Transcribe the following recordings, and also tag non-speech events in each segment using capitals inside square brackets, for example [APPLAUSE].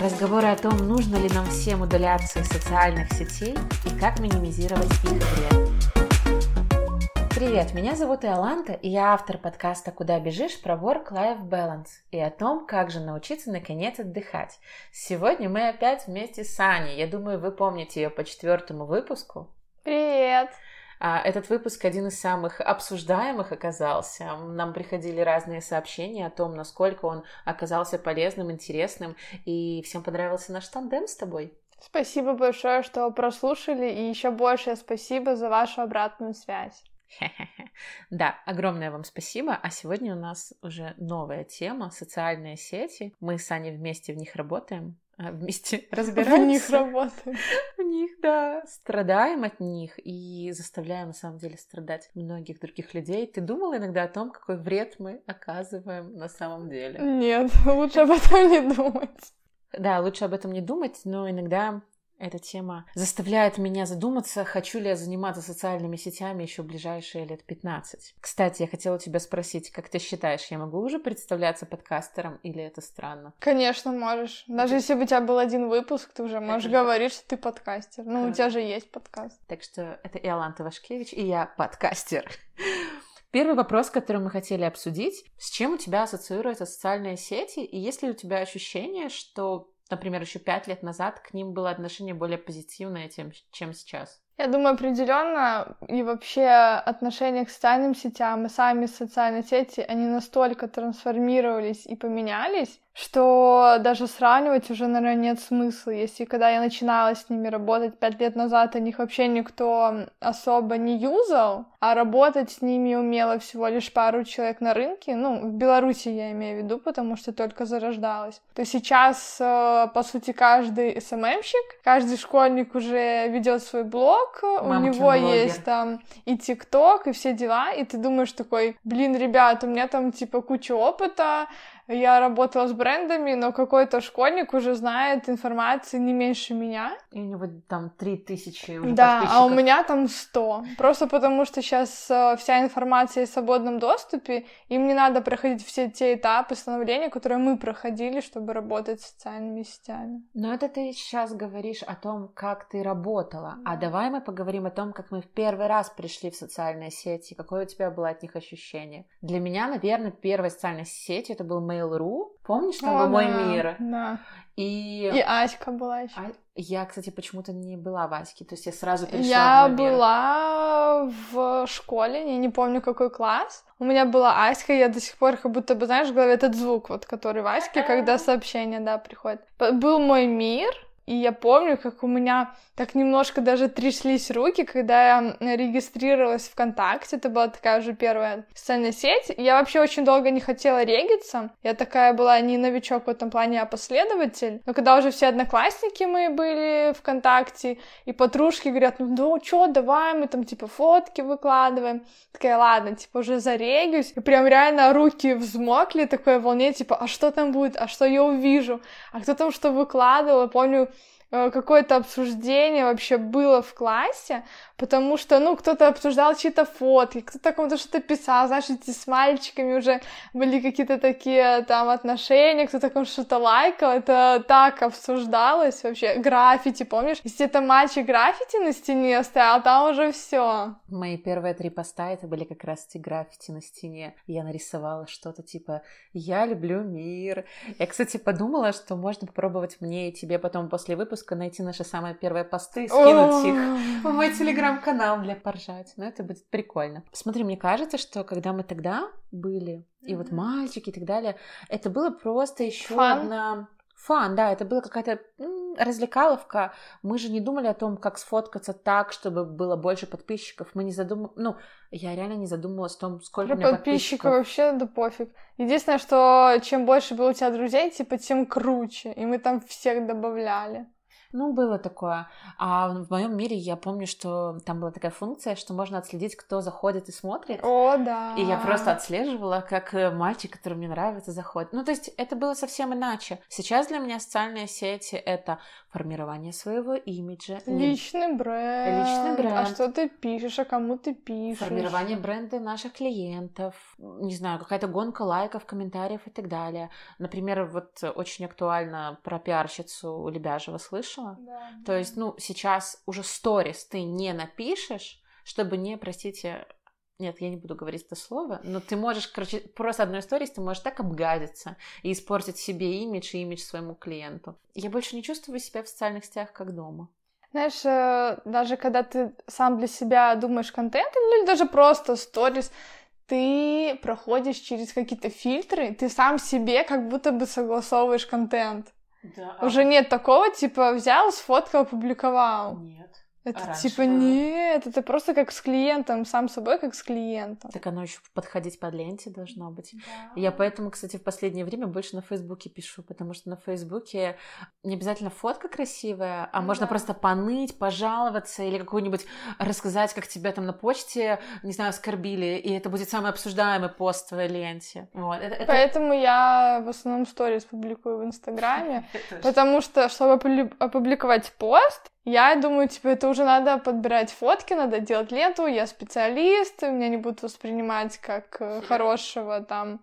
Разговоры о том, нужно ли нам всем удаляться из социальных сетей и как минимизировать их вред. Привет, меня зовут Иоланта, и я автор подкаста «Куда бежишь» про work-life balance и о том, как же научиться наконец отдыхать. Сегодня мы опять вместе с Аней. Я думаю, вы помните ее по четвертому выпуску. Привет! А, этот выпуск один из самых обсуждаемых оказался. Нам приходили разные сообщения о том, насколько он оказался полезным, интересным, и всем понравился наш тандем с тобой. Спасибо большое, что прослушали, и еще большее спасибо за вашу обратную связь. Да, огромное вам спасибо. А сегодня у нас уже новая тема — социальные сети. Мы с Аней вместе в них работаем. А, вместе разбираемся. В них работаем. В них, да. Страдаем от них и заставляем, на самом деле, страдать многих других людей. Ты думала иногда о том, какой вред мы оказываем на самом деле? Нет, [LAUGHS] лучше об этом не думать. Да, лучше об этом не думать, но иногда эта тема заставляет меня задуматься, хочу ли я заниматься социальными сетями еще ближайшие лет 15. Кстати, я хотела тебя спросить, как ты считаешь, я могу уже представляться подкастером или это странно? Конечно, можешь. Даже если бы у тебя был один выпуск, ты уже можешь это... говорить, что ты подкастер. Ну, Хорошо. у тебя же есть подкаст. Так что это Иоланта Вашкевич, и я подкастер. [LAUGHS] Первый вопрос, который мы хотели обсудить. С чем у тебя ассоциируются социальные сети? И есть ли у тебя ощущение, что например, еще пять лет назад к ним было отношение более позитивное, чем сейчас? Я думаю, определенно и вообще отношения к социальным сетям и сами социальные сети, они настолько трансформировались и поменялись, что даже сравнивать уже, наверное, нет смысла. Если когда я начинала с ними работать пять лет назад, о них вообще никто особо не юзал, а работать с ними умело всего лишь пару человек на рынке, ну, в Беларуси я имею в виду, потому что только зарождалась, то сейчас, э, по сути, каждый СММщик, каждый школьник уже ведет свой блог, Мамчин у него блогер. есть там и ТикТок, и все дела, и ты думаешь такой, блин, ребят, у меня там, типа, куча опыта, я работала с брендами, но какой-то школьник уже знает информации не меньше меня. И у него там три тысячи уже Да, а у меня там сто. Просто потому что сейчас э, вся информация в свободном доступе, им не надо проходить все те этапы становления, которые мы проходили, чтобы работать с социальными сетями. Но это ты сейчас говоришь о том, как ты работала. А давай мы поговорим о том, как мы в первый раз пришли в социальные сети. Какое у тебя было от них ощущение? Для меня, наверное, первой социальной сетью это был Mail.ru. Помнишь, там О, был «Мой мир»? Да. И... И Аська была еще. А... Я, кстати, почему-то не была в Аське, то есть я сразу пришла Я в мир. была в школе, я не помню, какой класс. У меня была Аська, я до сих пор как будто бы, знаешь, в голове этот звук, вот, который в Аське, когда сообщение, да, приходит. Был мой мир, и я помню, как у меня так немножко даже тряслись руки, когда я регистрировалась ВКонтакте. Это была такая уже первая социальная сеть. Я вообще очень долго не хотела региться. Я такая была не новичок в этом плане, а последователь. Но когда уже все одноклассники мы были ВКонтакте, и подружки говорят, ну, ну чё, давай, мы там, типа, фотки выкладываем. Такая, ладно, типа, уже зарегаюсь. И прям реально руки взмокли, такое волнение, типа, а что там будет, а что я увижу, а кто там что выкладывал. помню, Э, какое-то обсуждение вообще было в классе, потому что, ну, кто-то обсуждал чьи-то фотки, кто-то кому-то что-то писал, знаешь, эти с мальчиками уже были какие-то такие там отношения, кто-то кому что-то лайкал, это так обсуждалось вообще. Граффити, помнишь? Если это мальчик граффити на стене стоял, там уже все. Мои первые три поста это были как раз эти граффити на стене. Я нарисовала что-то типа «Я люблю мир». Я, кстати, подумала, что можно попробовать мне и тебе потом после выпуска найти наши самые первые посты, скинуть их в мой телеграм телеграм-канал для поржать. Но это будет прикольно. Смотри, мне кажется, что когда мы тогда были, и вот мальчики и так далее, это было просто еще одна фан, да, это была какая-то развлекаловка. Мы же не думали о том, как сфоткаться так, чтобы было больше подписчиков. Мы не задумывались, ну, я реально не задумывалась о том, сколько Про у меня подписчиков. подписчиков вообще, да пофиг. Единственное, что чем больше было у тебя друзей, типа, тем круче. И мы там всех добавляли. Ну, было такое. А в моем мире я помню, что там была такая функция, что можно отследить, кто заходит и смотрит. О, да. И я просто отслеживала, как э, мальчик, который мне нравится, заходит. Ну, то есть это было совсем иначе. Сейчас для меня социальные сети — это формирование своего имиджа. Личный бренд. Личный бренд. А что ты пишешь, а кому ты пишешь? Формирование бренда наших клиентов. Не знаю, какая-то гонка лайков, комментариев и так далее. Например, вот очень актуально про пиарщицу Лебяжева слышала. Да, То есть, ну, сейчас уже сторис ты не напишешь, чтобы не, простите, нет, я не буду говорить это слово, но ты можешь, короче, просто одной историей ты можешь так обгадиться и испортить себе имидж и имидж своему клиенту. Я больше не чувствую себя в социальных сетях как дома. Знаешь, э, даже когда ты сам для себя думаешь контент, ну или даже просто сторис, ты проходишь через какие-то фильтры, ты сам себе как будто бы согласовываешь контент. Да. Уже нет такого, типа, взял, сфоткал, опубликовал. Нет. Это раньше типа было? нет, это просто как с клиентом, сам собой как с клиентом. Так оно еще подходить по ленте должно быть. Я поэтому, кстати, в последнее время больше на Фейсбуке пишу, потому что на Фейсбуке не обязательно фотка красивая, а Ну можно да. просто поныть, пожаловаться или какую-нибудь рассказать, как тебя там на почте, не знаю, оскорбили, и это будет самый обсуждаемый пост в твоей ленте. Вот. Это, это- Поэтому я в основном сторис публикую в Инстаграме, [LAUGHS] потому что, чтобы опубли- опубликовать пост, я думаю, типа, это уже надо подбирать фотки, надо делать ленту, я специалист, меня не будут воспринимать как э, хорошего там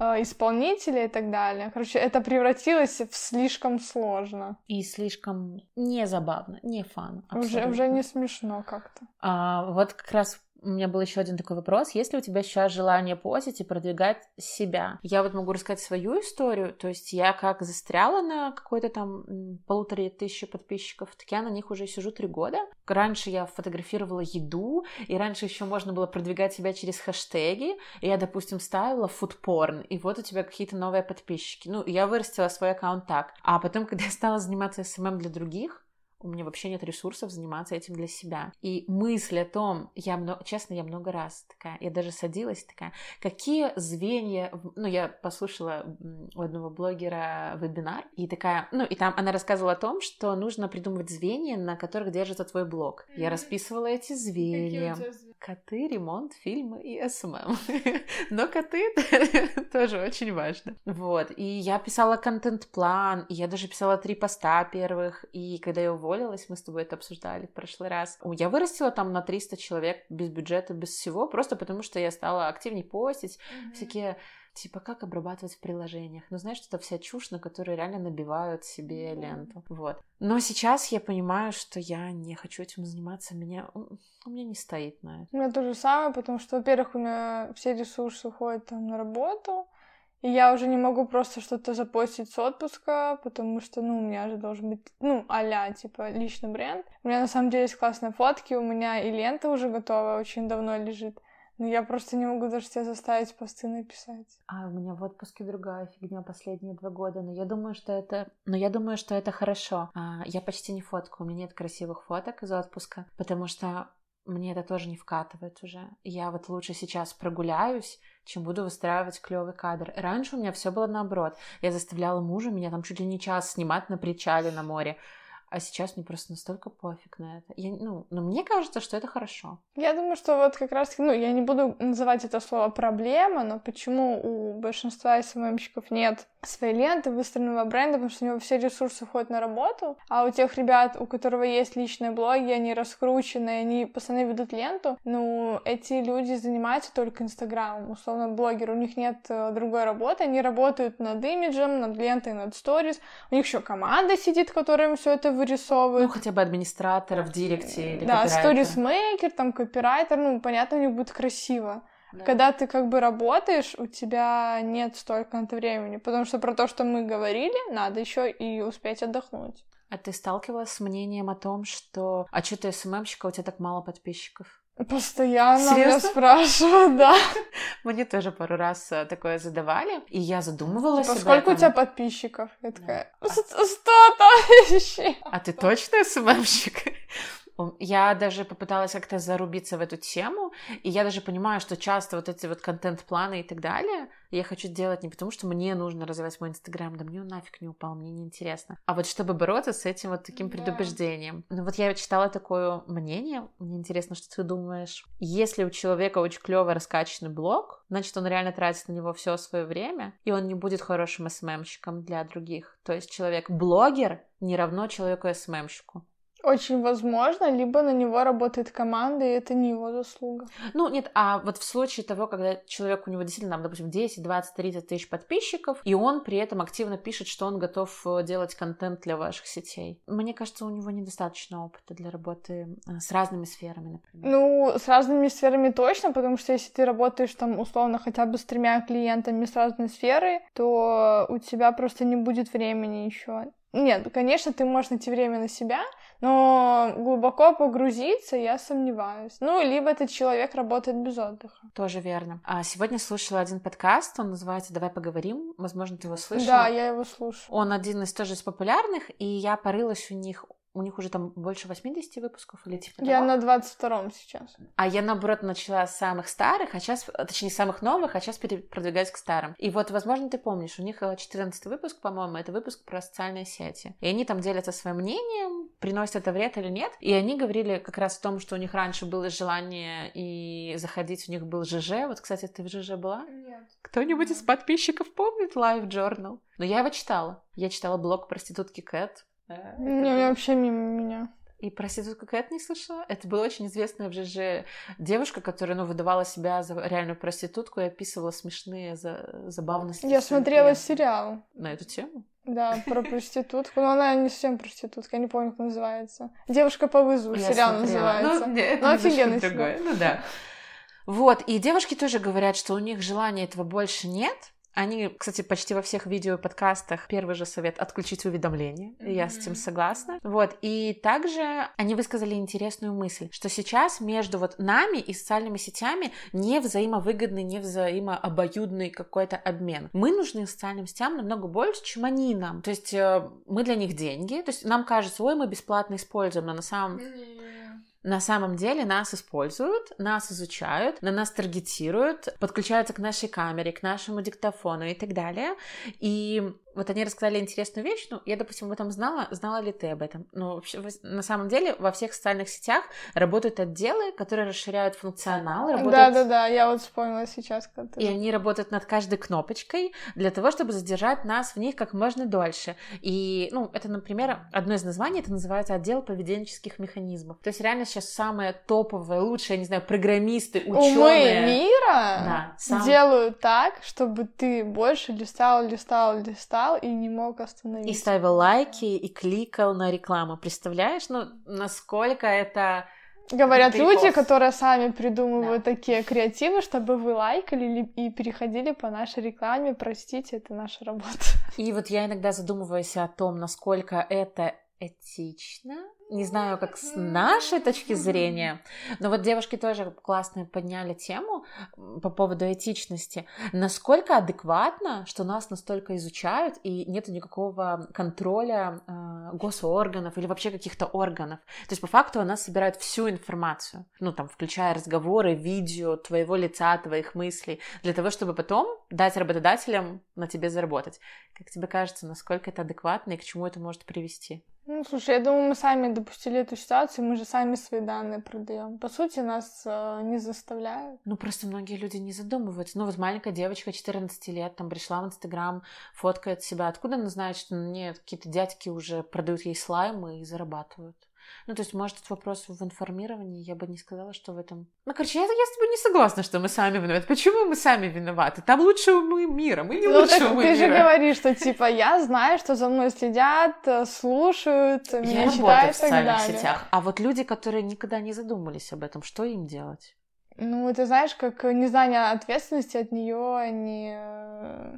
э, исполнителя и так далее. Короче, это превратилось в слишком сложно. И слишком не забавно, не fun. Уже, уже не смешно как-то. А, вот как раз у меня был еще один такой вопрос. Есть ли у тебя сейчас желание постить и продвигать себя? Я вот могу рассказать свою историю. То есть я как застряла на какой-то там м, полуторы тысячи подписчиков, так я на них уже сижу три года. Раньше я фотографировала еду, и раньше еще можно было продвигать себя через хэштеги. И я, допустим, ставила foodporn, и вот у тебя какие-то новые подписчики. Ну, я вырастила свой аккаунт так. А потом, [LAUGHS] когда я стала заниматься SMM для других, у меня вообще нет ресурсов заниматься этим для себя. И мысль о том, я много, честно, я много раз такая, я даже садилась такая, какие звенья, ну, я послушала у одного блогера вебинар, и такая, ну, и там она рассказывала о том, что нужно придумывать звенья, на которых держится твой блог. Я Мгм. расписывала эти звенья. Коты, ремонт, фильмы и SMM. [LAUGHS] Но коты [LAUGHS] тоже очень важно. Вот. И я писала контент-план, и я даже писала три поста первых. И когда я уволилась, мы с тобой это обсуждали в прошлый раз. Я вырастила там на 300 человек без бюджета, без всего, просто потому что я стала активнее постить, всякие типа как обрабатывать в приложениях. Ну, знаешь, это вся чушь, на которую реально набивают себе ленту. Вот. Но сейчас я понимаю, что я не хочу этим заниматься. Меня... У меня не стоит на это. У меня то же самое, потому что, во-первых, у меня все ресурсы уходят там на работу, и я уже не могу просто что-то запостить с отпуска, потому что, ну, у меня же должен быть, ну, а типа, личный бренд. У меня, на самом деле, есть классные фотки, у меня и лента уже готова, очень давно лежит. Но я просто не могу даже себя заставить посты написать. А у меня в отпуске другая фигня последние два года, но я думаю, что это, но я думаю, что это хорошо. А, я почти не фоткаю, у меня нет красивых фоток из отпуска, потому что мне это тоже не вкатывает уже. Я вот лучше сейчас прогуляюсь, чем буду выстраивать клевый кадр. Раньше у меня все было наоборот. Я заставляла мужа меня там чуть ли не час снимать на причале на море. А сейчас мне просто настолько пофиг на это. Я, ну, но мне кажется, что это хорошо. Я думаю, что вот как раз, ну, я не буду называть это слово проблема, но почему у большинства СММщиков нет своей ленты, выстроенного бренда, потому что у него все ресурсы уходят на работу, а у тех ребят, у которого есть личные блоги, они раскручены, они постоянно ведут ленту, ну, эти люди занимаются только Инстаграмом, условно, блогеры, у них нет э, другой работы, они работают над имиджем, над лентой, над сторис, у них еще команда сидит, которая им все это вырисовывает. Ну, хотя бы администратора в директе или Да, сторисмейкер, там, копирайтер, ну, понятно, у них будет красиво. Да. Когда ты как бы работаешь, у тебя нет столько на это времени, потому что про то, что мы говорили, надо еще и успеть отдохнуть. А ты сталкивалась с мнением о том, что «А что ты СММщика, у тебя так мало подписчиков?» Постоянно меня Серьезно? спрашивают, да. [LAUGHS] Мне тоже пару раз э, такое задавали, и я задумывалась Типа, сколько у тебя подписчиков? Я такая, Да. «С- сто тысяч. А ты точно СММщик? Я даже попыталась как-то зарубиться в эту тему, и я даже понимаю, что часто вот эти вот контент-планы и так далее, я хочу делать не потому, что мне нужно развивать мой Инстаграм, да мне он нафиг не упал, мне неинтересно, а вот чтобы бороться с этим вот таким да. предубеждением. Ну вот я читала такое мнение, мне интересно, что ты думаешь. Если у человека очень клево раскачанный блог, значит, он реально тратит на него все свое время, и он не будет хорошим СММщиком для других. То есть человек-блогер не равно человеку-СММщику. Очень возможно, либо на него работает команда, и это не его заслуга. Ну, нет, а вот в случае того, когда человек, у него действительно, там, допустим, 10, 20, 30 тысяч подписчиков, и он при этом активно пишет, что он готов э, делать контент для ваших сетей. Мне кажется, у него недостаточно опыта для работы э, с разными сферами, например. Ну, с разными сферами точно, потому что если ты работаешь там условно хотя бы с тремя клиентами с разной сферы, то у тебя просто не будет времени еще нет, конечно, ты можешь найти время на себя, но глубоко погрузиться я сомневаюсь. Ну, либо этот человек работает без отдыха. Тоже верно. А сегодня слушала один подкаст, он называется «Давай поговорим». Возможно, ты его слышала. Да, я его слушаю. Он один из тоже из популярных, и я порылась у них у них уже там больше 80 выпусков или типа Я на 22-м сейчас. А я, наоборот, начала с самых старых, а сейчас, точнее, самых новых, а сейчас продвигаюсь к старым. И вот, возможно, ты помнишь, у них 14 выпуск, по-моему, это выпуск про социальные сети. И они там делятся своим мнением, приносит это вред или нет. И они говорили как раз о том, что у них раньше было желание и заходить, у них был ЖЖ. Вот, кстати, ты в ЖЖ была? Нет. Кто-нибудь из подписчиков помнит Live Journal? Но я его читала. Я читала блог проститутки Кэт. Да, не, вообще мимо меня. И проститутка Кэт не слышала? Это была очень известная в ЖЖ девушка, которая, ну, выдавала себя за реальную проститутку и описывала смешные за... забавности. Я смотрела сериал. На эту тему? Да, про проститутку. Но она не совсем проститутка, я не помню, как называется. Девушка по вызову я сериал смотрела. называется. Ну, это ну офигенный другое. Ну да. Вот, и девушки тоже говорят, что у них желания этого больше нет, они, кстати, почти во всех видео и подкастах первый же совет — отключить уведомления. Mm-hmm. Я с этим согласна. Вот. И также они высказали интересную мысль, что сейчас между вот нами и социальными сетями не взаимовыгодный, не взаимообоюдный какой-то обмен. Мы нужны социальным сетям намного больше, чем они нам. То есть э, мы для них деньги. То есть нам кажется, ой, мы бесплатно используем, но на самом... Mm-hmm на самом деле нас используют, нас изучают, на нас таргетируют, подключаются к нашей камере, к нашему диктофону и так далее. И вот они рассказали интересную вещь, ну, я, допустим, об этом знала, знала ли ты об этом? Ну, вообще, на самом деле, во всех социальных сетях работают отделы, которые расширяют функционал. Работают... Да-да-да, я вот вспомнила сейчас. Как ты... И они работают над каждой кнопочкой для того, чтобы задержать нас в них как можно дольше. И, ну, это, например, одно из названий, это называется отдел поведенческих механизмов. То есть реально сейчас самые топовые, лучшие, я не знаю, программисты, ученые. Умы мира да, сам... делают так, чтобы ты больше листал, листал, листал, читал и не мог остановиться. И ставил лайки, и кликал на рекламу. Представляешь, ну, насколько это... Говорят люди, которые сами придумывают да. такие креативы, чтобы вы лайкали и переходили по нашей рекламе. Простите, это наша работа. И вот я иногда задумываюсь о том, насколько это этично, не знаю, как с нашей точки зрения, но вот девушки тоже классно подняли тему по поводу этичности. Насколько адекватно, что нас настолько изучают и нет никакого контроля э, госорганов или вообще каких-то органов. То есть по факту у нас собирают всю информацию, ну там, включая разговоры, видео, твоего лица, твоих мыслей, для того, чтобы потом дать работодателям на тебе заработать. Как тебе кажется, насколько это адекватно и к чему это может привести? Ну, слушай, я думаю, мы сами допустили эту ситуацию, мы же сами свои данные продаем. По сути, нас э, не заставляют. Ну, просто многие люди не задумываются. Ну, вот маленькая девочка 14 лет там пришла в Инстаграм, фоткает себя. Откуда она знает, что нет, какие-то дядьки уже продают ей слаймы и зарабатывают? Ну, то есть, может, это вопрос в информировании, я бы не сказала, что в этом... Ну, короче, я, я с тобой не согласна, что мы сами виноваты. Почему мы сами виноваты? Там лучше умы мира, мы не ну, лучше так умы ты мира. же говоришь, что, типа, я знаю, что за мной следят, э, слушают, меня я читают в социальных сетях. А вот люди, которые никогда не задумались об этом, что им делать? Ну, это знаешь, как незнание ответственности от нее не...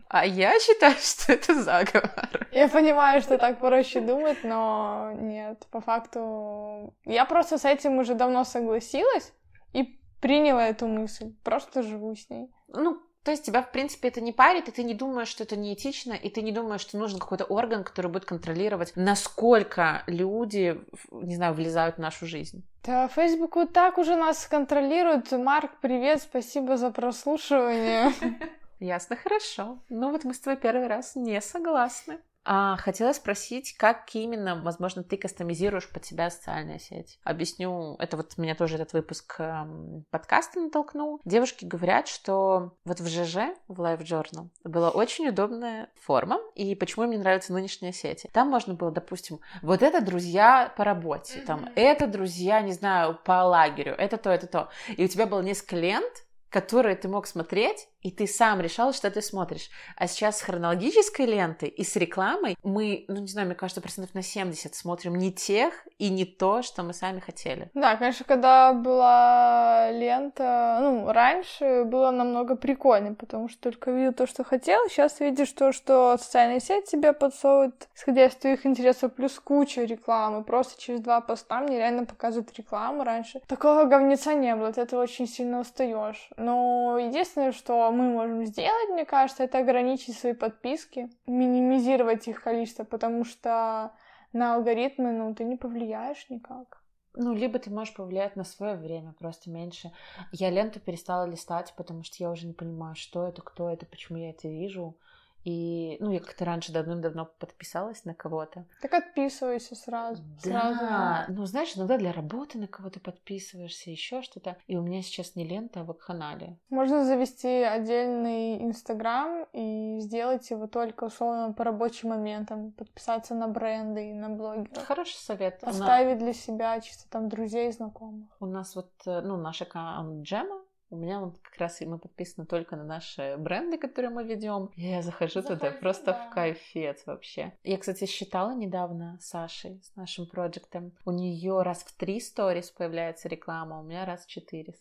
А я считаю, [LAUGHS] что это заговор. Я понимаю, что так проще думать, но нет, по факту... Я просто с этим уже давно согласилась и приняла эту мысль, просто живу с ней. Ну, То есть тебя, в принципе, это не парит, и ты не думаешь, что это неэтично, и ты не думаешь, что нужен какой-то орган, который будет контролировать, насколько люди, не знаю, влезают в нашу жизнь. Да, Facebook вот так уже нас контролирует. Марк, привет, спасибо за прослушивание. [LAUGHS] Ясно, хорошо. Ну вот мы с тобой первый раз не согласны. А, хотела спросить, как именно, возможно, ты кастомизируешь под себя социальные сети? Объясню, это вот меня тоже этот выпуск эм, подкаста натолкнул. Девушки говорят, что вот в ЖЖ, в Live Journal, была очень удобная форма, и почему мне нравятся нынешние сети. Там можно было, допустим, вот это друзья по работе, там, это друзья, не знаю, по лагерю, это то, это то. И у тебя было несколько лент, которые ты мог смотреть, и ты сам решал, что ты смотришь. А сейчас с хронологической лентой и с рекламой мы, ну не знаю, мне кажется, процентов на 70 смотрим не тех и не то, что мы сами хотели. Да, конечно, когда была лента, ну, раньше было намного прикольнее, потому что только видел то, что хотел, сейчас видишь то, что социальная сеть тебе подсовывает, исходя из твоих интересов, плюс куча рекламы, просто через два поста мне реально показывают рекламу раньше. Такого говнеца не было, от этого очень сильно устаешь. Но единственное, что мы можем сделать, мне кажется, это ограничить свои подписки, минимизировать их количество, потому что на алгоритмы, ну, ты не повлияешь никак. Ну, либо ты можешь повлиять на свое время, просто меньше. Я ленту перестала листать, потому что я уже не понимаю, что это, кто это, почему я это вижу. И, ну, я как-то раньше давным-давно подписалась на кого-то. Так отписывайся сразу. Да, сразу. ну, знаешь, иногда для работы на кого-то подписываешься, еще что-то. И у меня сейчас не лента, а вакханалия. Можно завести отдельный Инстаграм и сделать его только, условно, по рабочим моментам. Подписаться на бренды и на блогеров. Хороший совет. Оставить для себя чисто там друзей знакомых. У нас вот, э, ну, наш аккаунт Джема, у меня вот как раз и мы подписаны только на наши бренды, которые мы ведем. Я захожу Захожу, туда просто да. в кайфец вообще. Я, кстати, считала недавно с Сашей, с нашим проектом. У нее раз в три сторис появляется реклама, у меня раз в четыре.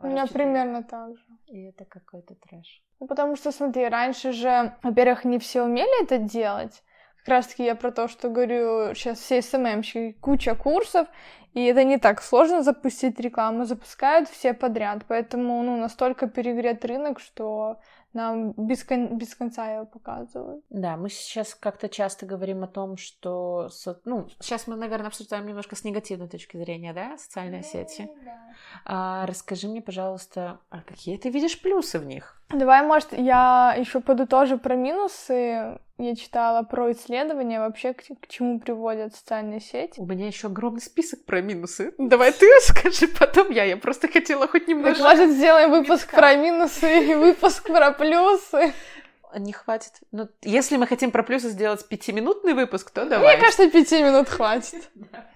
У меня примерно так же. И это какой-то трэш. Ну, потому что, смотри, раньше же, во-первых, не все умели это делать. Как раз таки я про то, что говорю, сейчас все СММщики, куча курсов, и это не так сложно запустить рекламу, запускают все подряд, поэтому ну, настолько перегрет рынок, что нам без, кон- без конца его показывают. Да, мы сейчас как-то часто говорим о том, что... Ну, сейчас мы, наверное, обсуждаем немножко с негативной точки зрения, да, социальные да, сети. Да. А, расскажи мне, пожалуйста, а какие ты видишь плюсы в них? Давай, может, я еще подытожу про минусы. Я читала про исследования вообще, к, к чему приводят социальные сети. У меня еще огромный список про минусы. Давай ты [LAUGHS] скажи, потом я. Я просто хотела хоть немного. Так, может, сделаем выпуск Митка. про минусы и [LAUGHS] выпуск про плюсы. Не хватит. Ну, если мы хотим про плюсы сделать пятиминутный выпуск, то давай. Мне кажется, пяти минут хватит. [LAUGHS]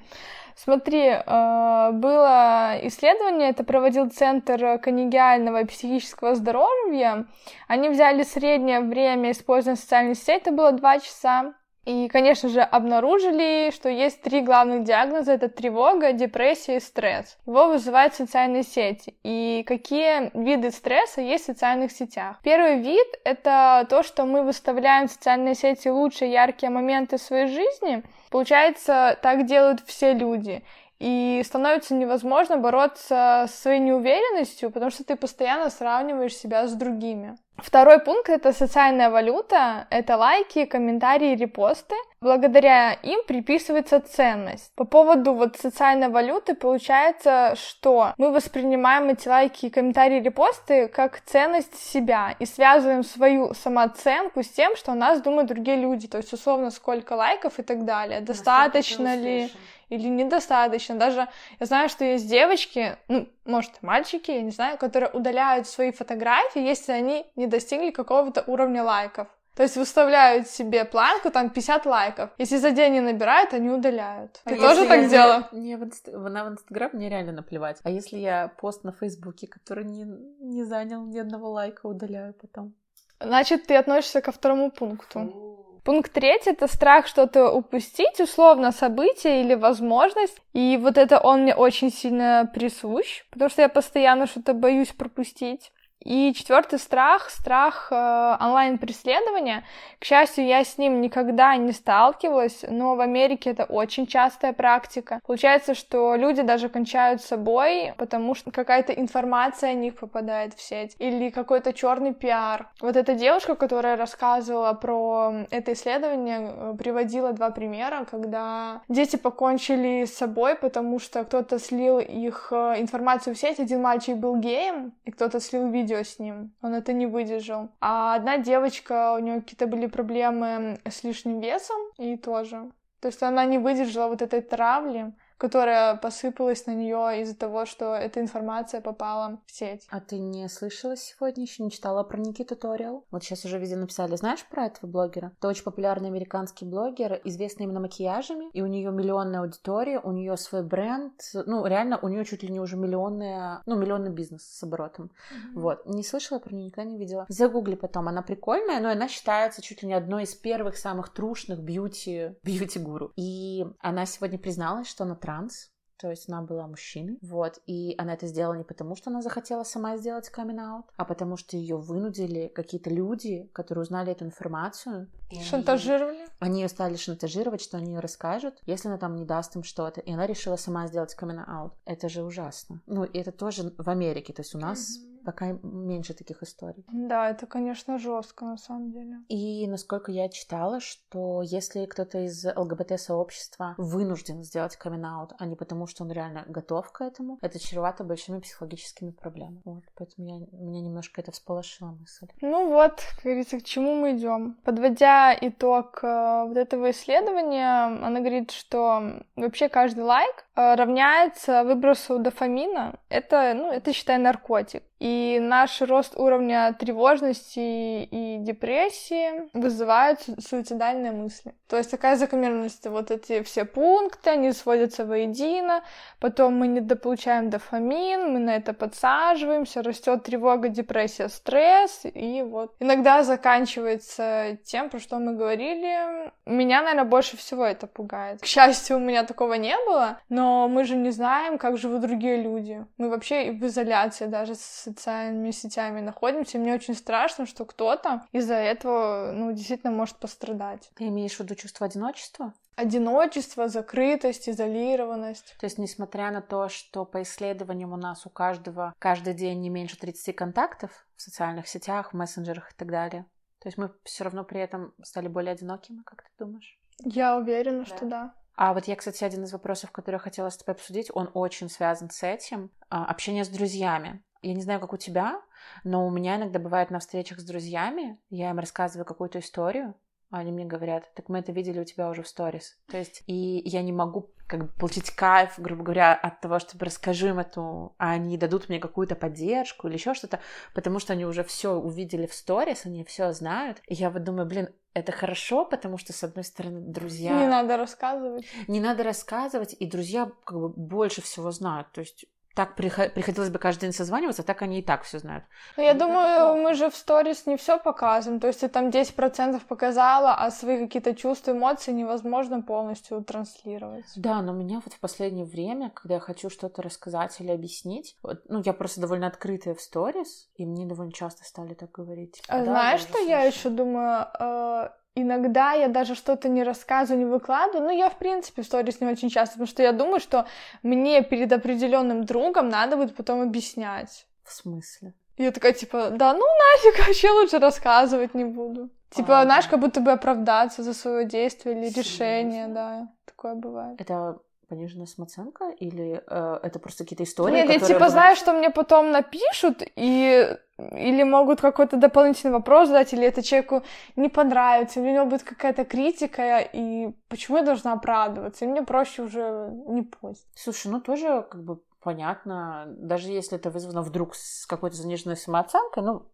Смотри, э, было исследование, это проводил Центр конегиального и психического здоровья. Они взяли среднее время использования социальных сетей, это было два часа. И, конечно же, обнаружили, что есть три главных диагноза. Это тревога, депрессия и стресс. Его вызывают социальные сети. И какие виды стресса есть в социальных сетях? Первый вид — это то, что мы выставляем в социальные сети лучшие яркие моменты своей жизни. Получается, так делают все люди и становится невозможно бороться со своей неуверенностью, потому что ты постоянно сравниваешь себя с другими. Второй пункт — это социальная валюта, это лайки, комментарии, репосты. Благодаря им приписывается ценность. По поводу вот социальной валюты получается, что мы воспринимаем эти лайки, комментарии, репосты как ценность себя и связываем свою самооценку с тем, что о нас думают другие люди. То есть, условно, сколько лайков и так далее. Достаточно ли или недостаточно. Даже я знаю, что есть девочки, ну, может, мальчики, я не знаю, которые удаляют свои фотографии, если они не достигли какого-то уровня лайков. То есть выставляют себе планку, там 50 лайков. Если за день не набирают, они удаляют. А Ты тоже так делала? Не, в, инст... на Инстаграм мне реально наплевать. А если я пост на Фейсбуке, который не, не занял ни одного лайка, удаляю потом? Значит, ты относишься ко второму пункту. Пункт третий — это страх что-то упустить, условно, событие или возможность. И вот это он мне очень сильно присущ, потому что я постоянно что-то боюсь пропустить. И четвертый страх, страх э, онлайн-преследования. К счастью, я с ним никогда не сталкивалась, но в Америке это очень частая практика. Получается, что люди даже кончают собой, потому что какая-то информация о них попадает в сеть или какой-то черный пиар. Вот эта девушка, которая рассказывала про это исследование, э, приводила два примера, когда дети покончили с собой, потому что кто-то слил их э, информацию в сеть. Один мальчик был геем, и кто-то слил видео видео с ним. Он это не выдержал. А одна девочка, у нее какие-то были проблемы с лишним весом, и тоже. То есть она не выдержала вот этой травли, которая посыпалась на нее из-за того, что эта информация попала в сеть. А ты не слышала сегодня, еще не читала про Никиту Ториал? Вот сейчас уже везде написали. Знаешь про этого блогера? Это очень популярный американский блогер, известный именно макияжами, и у нее миллионная аудитория, у нее свой бренд, ну, реально, у нее чуть ли не уже миллионная, ну, миллионный бизнес с оборотом. Mm-hmm. Вот. Не слышала про нее, никогда не видела. Загугли потом, она прикольная, но она считается чуть ли не одной из первых самых трушных бьюти, [LAUGHS] бьюти-гуру. И она сегодня призналась, что она транс, то есть она была мужчиной, вот, и она это сделала не потому, что она захотела сама сделать камин а потому что ее вынудили какие-то люди, которые узнали эту информацию. Шантажировали? Они ее стали шантажировать, что они ее расскажут, если она там не даст им что-то. И она решила сама сделать камин аут. Это же ужасно. Ну, и это тоже в Америке, то есть у нас mm-hmm пока меньше таких историй. Да, это, конечно, жестко на самом деле. И насколько я читала, что если кто-то из ЛГБТ-сообщества вынужден сделать камин а не потому, что он реально готов к этому, это чревато большими психологическими проблемами. Вот, поэтому я, меня немножко это всполошила мысль. Ну вот, как говорится, к чему мы идем. Подводя итог э, вот этого исследования, она говорит, что вообще каждый лайк равняется выбросу дофамина. Это, ну, это, считай, наркотик. И наш рост уровня тревожности и депрессии вызывают суицидальные мысли. То есть такая закономерность, вот эти все пункты, они сводятся воедино, потом мы недополучаем дофамин, мы на это подсаживаемся, растет тревога, депрессия, стресс, и вот иногда заканчивается тем, про что мы говорили. Меня, наверное, больше всего это пугает. К счастью, у меня такого не было, но мы же не знаем, как живут другие люди. Мы вообще в изоляции даже с социальными сетями находимся, и мне очень страшно, что кто-то из-за этого, ну, действительно может пострадать. Ты имеешь в виду чувство одиночества? Одиночество, закрытость, изолированность. То есть, несмотря на то, что по исследованиям у нас у каждого каждый день не меньше 30 контактов в социальных сетях, в мессенджерах и так далее, то есть мы все равно при этом стали более одинокими, как ты думаешь? Я уверена, да. что да. А вот я, кстати, один из вопросов, который я хотела с тобой обсудить, он очень связан с этим. А, общение с друзьями я не знаю, как у тебя, но у меня иногда бывает на встречах с друзьями, я им рассказываю какую-то историю, они мне говорят, так мы это видели у тебя уже в сторис. То есть, и я не могу как бы получить кайф, грубо говоря, от того, чтобы расскажу им эту, а они дадут мне какую-то поддержку или еще что-то, потому что они уже все увидели в сторис, они все знают. И я вот думаю, блин, это хорошо, потому что, с одной стороны, друзья... Не надо рассказывать. Не надо рассказывать, и друзья как бы больше всего знают. То есть так приходилось бы каждый день созваниваться, так они и так все знают. Ну, я думаю, мы же в сторис не все показываем. То есть ты там 10% показала, а свои какие-то чувства, эмоции невозможно полностью транслировать. Да, но меня вот в последнее время, когда я хочу что-то рассказать или объяснить, вот, ну, я просто довольно открытая в сторис, и мне довольно часто стали так говорить. А да, знаешь, что я еще думаю? Э, иногда я даже что-то не рассказываю, не выкладываю. Ну, я, в принципе, в сторис не очень часто, потому что я думаю, что мне перед определенным другом надо будет потом объяснять. В смысле? Я такая, типа, да ну нафиг, [LAUGHS] вообще лучше рассказывать не буду. Типа, а, знаешь, как будто бы оправдаться за свое действие или Серьезно? решение, да. Такое бывает. Это пониженная самооценка или э, это просто какие-то истории? Нет, я типа знаю, что мне потом напишут и или могут какой-то дополнительный вопрос задать, или это человеку не понравится, или у него будет какая-то критика, и почему я должна оправдываться? И мне проще уже не поздно. Слушай, ну тоже как бы понятно, даже если это вызвано вдруг с какой-то заниженной самооценкой, ну,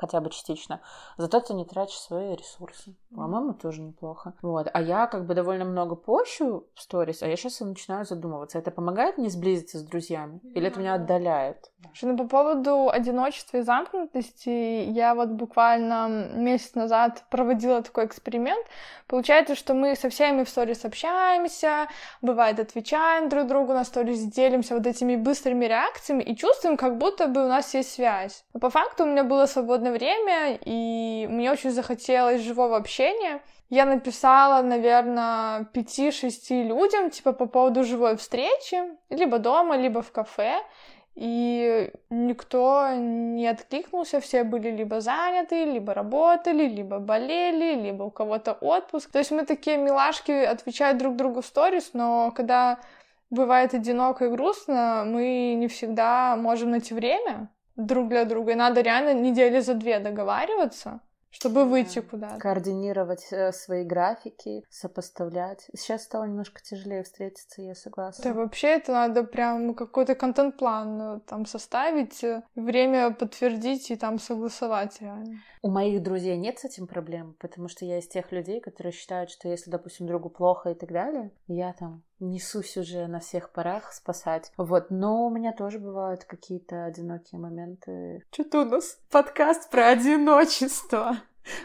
хотя бы частично. Зато ты не тратишь свои ресурсы. По-моему, тоже неплохо. Вот. А я как бы довольно много пощу в сторис, а я сейчас начинаю задумываться, это помогает мне сблизиться с друзьями? Или это меня отдаляет? Ну, по поводу одиночества и замкнутости, я вот буквально месяц назад проводила такой эксперимент. Получается, что мы со всеми в сторис общаемся, бывает отвечаем друг другу на сторис, делимся вот этими быстрыми реакциями и чувствуем, как будто бы у нас есть связь. Но по факту у меня было свободное время, и мне очень захотелось живого общения. Я написала, наверное, пяти-шести людям, типа, по поводу живой встречи, либо дома, либо в кафе и никто не откликнулся, все были либо заняты, либо работали, либо болели, либо у кого-то отпуск. То есть мы такие милашки отвечают друг другу в сторис, но когда бывает одиноко и грустно, мы не всегда можем найти время друг для друга, и надо реально недели за две договариваться, чтобы выйти куда-то. Координировать э, свои графики, сопоставлять. Сейчас стало немножко тяжелее встретиться, я согласна. Да, вообще это надо прям какой-то контент-план э, там составить, э, время подтвердить и там согласовать реально. У моих друзей нет с этим проблем, потому что я из тех людей, которые считают, что если, допустим, другу плохо и так далее, я там несусь уже на всех парах спасать. Вот, но у меня тоже бывают какие-то одинокие моменты. Что-то у нас подкаст про одиночество.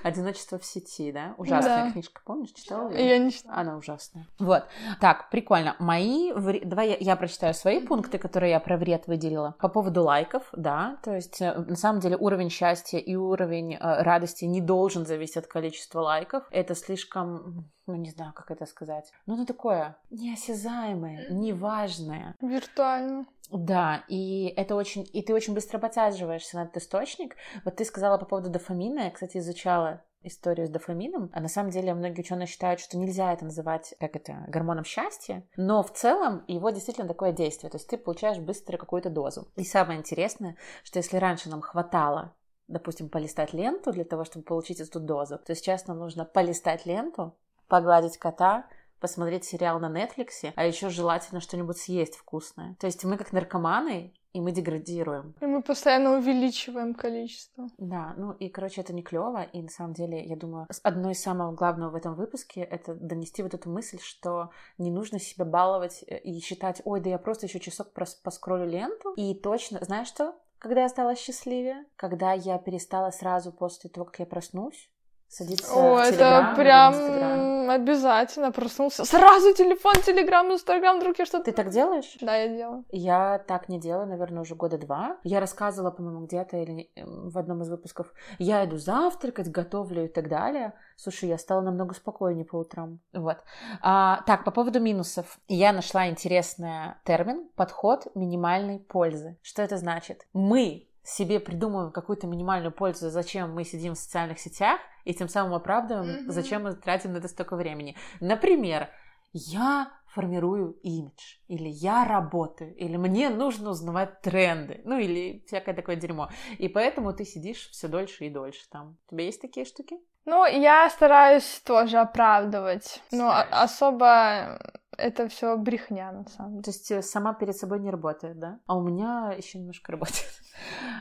Одиночество в сети, да? Ужасная да. книжка, помнишь, читала? Ее? Я не читала. Она ужасная. Вот. Так, прикольно. Мои... Давай я, я прочитаю свои пункты, которые я про вред выделила. По поводу лайков, да, то есть э, на самом деле уровень счастья и уровень э, радости не должен зависеть от количества лайков. Это слишком ну не знаю, как это сказать, ну оно такое неосязаемое, неважное. Виртуально. Да, и это очень, и ты очень быстро подсаживаешься на этот источник. Вот ты сказала по поводу дофамина, я, кстати, изучала историю с дофамином. А на самом деле многие ученые считают, что нельзя это называть, как это, гормоном счастья, но в целом его действительно такое действие, то есть ты получаешь быстро какую-то дозу. И самое интересное, что если раньше нам хватало допустим, полистать ленту для того, чтобы получить эту дозу, то сейчас нам нужно полистать ленту, погладить кота, посмотреть сериал на Нетфликсе, а еще желательно что-нибудь съесть вкусное. То есть мы как наркоманы, и мы деградируем. И мы постоянно увеличиваем количество. Да, ну и, короче, это не клево. И на самом деле, я думаю, одно из самого главного в этом выпуске это донести вот эту мысль, что не нужно себя баловать э, и считать, ой, да я просто еще часок поскролю ленту. И точно, знаешь что? Когда я стала счастливее, когда я перестала сразу после того, как я проснусь, садиться О, в это прям обязательно проснулся. Сразу телефон, телеграм, инстаграм, вдруг я что-то... Ты так делаешь? Да, я делаю. Я так не делаю, наверное, уже года два. Я рассказывала, по-моему, где-то или эм, в одном из выпусков. Я иду завтракать, готовлю и так далее. Слушай, я стала намного спокойнее по утрам. Вот. А, так, по поводу минусов. Я нашла интересный термин «подход минимальной пользы». Что это значит? Мы себе придумываем какую-то минимальную пользу, зачем мы сидим в социальных сетях, и тем самым оправдываем, mm-hmm. зачем мы тратим на это столько времени. Например, я формирую имидж, или я работаю, или мне нужно узнавать тренды, ну или всякое такое дерьмо. И поэтому ты сидишь все дольше и дольше там. У тебя есть такие штуки? Ну, я стараюсь тоже оправдывать. Но особо это все брехня, на самом деле. То есть э, сама перед собой не работает, да? А у меня еще немножко работает. [LAUGHS]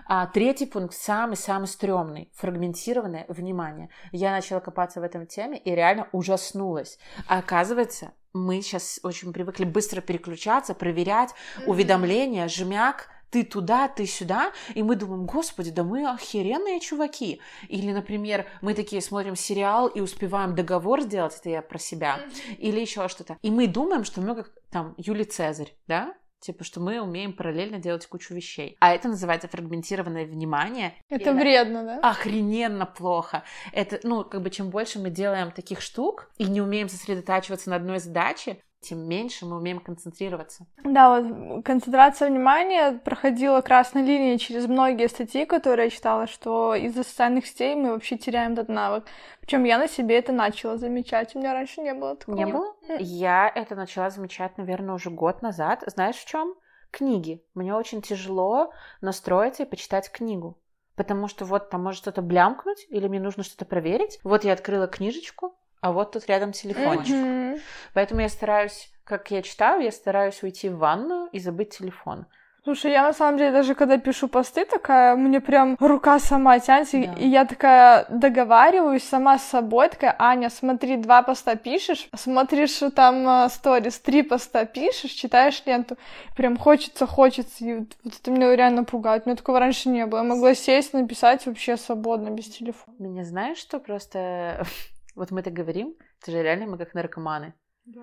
А третий пункт, самый-самый стрёмный, фрагментированное внимание. Я начала копаться в этом теме и реально ужаснулась. А оказывается, мы сейчас очень привыкли быстро переключаться, проверять уведомления, жмяк, ты туда, ты сюда, и мы думаем, господи, да мы охеренные чуваки. Или, например, мы такие смотрим сериал и успеваем договор сделать, это я про себя, или еще что-то. И мы думаем, что мы как там Юлий Цезарь, да? Типа, что мы умеем параллельно делать кучу вещей. А это называется фрагментированное внимание. Это и вредно, да? Охрененно плохо. Это, ну, как бы, чем больше мы делаем таких штук и не умеем сосредотачиваться на одной задаче, тем меньше мы умеем концентрироваться. Да, вот концентрация внимания проходила красной линией через многие статьи, которые я читала, что из-за социальных сетей мы вообще теряем этот навык. Причем я на себе это начала замечать. У меня раньше не было такого. Не было? Я это начала замечать, наверное, уже год назад. Знаешь, в чем? Книги. Мне очень тяжело настроиться и почитать книгу. Потому что вот там может что-то блямкнуть, или мне нужно что-то проверить. Вот я открыла книжечку, а вот тут рядом телефончик. Mm-hmm. Поэтому я стараюсь, как я читаю, я стараюсь уйти в ванную и забыть телефон. Слушай, я на самом деле даже когда пишу посты, такая, мне прям рука сама тянется, да. и я такая договариваюсь сама с собой, такая, Аня, смотри, два поста пишешь, смотришь там э, сторис, три поста пишешь, читаешь ленту, прям хочется, хочется, и вот это меня реально пугает, у меня такого раньше не было, я могла сесть, написать вообще свободно, без телефона. Меня знаешь, что просто, [LAUGHS] вот мы так говорим, это же реально мы как наркоманы,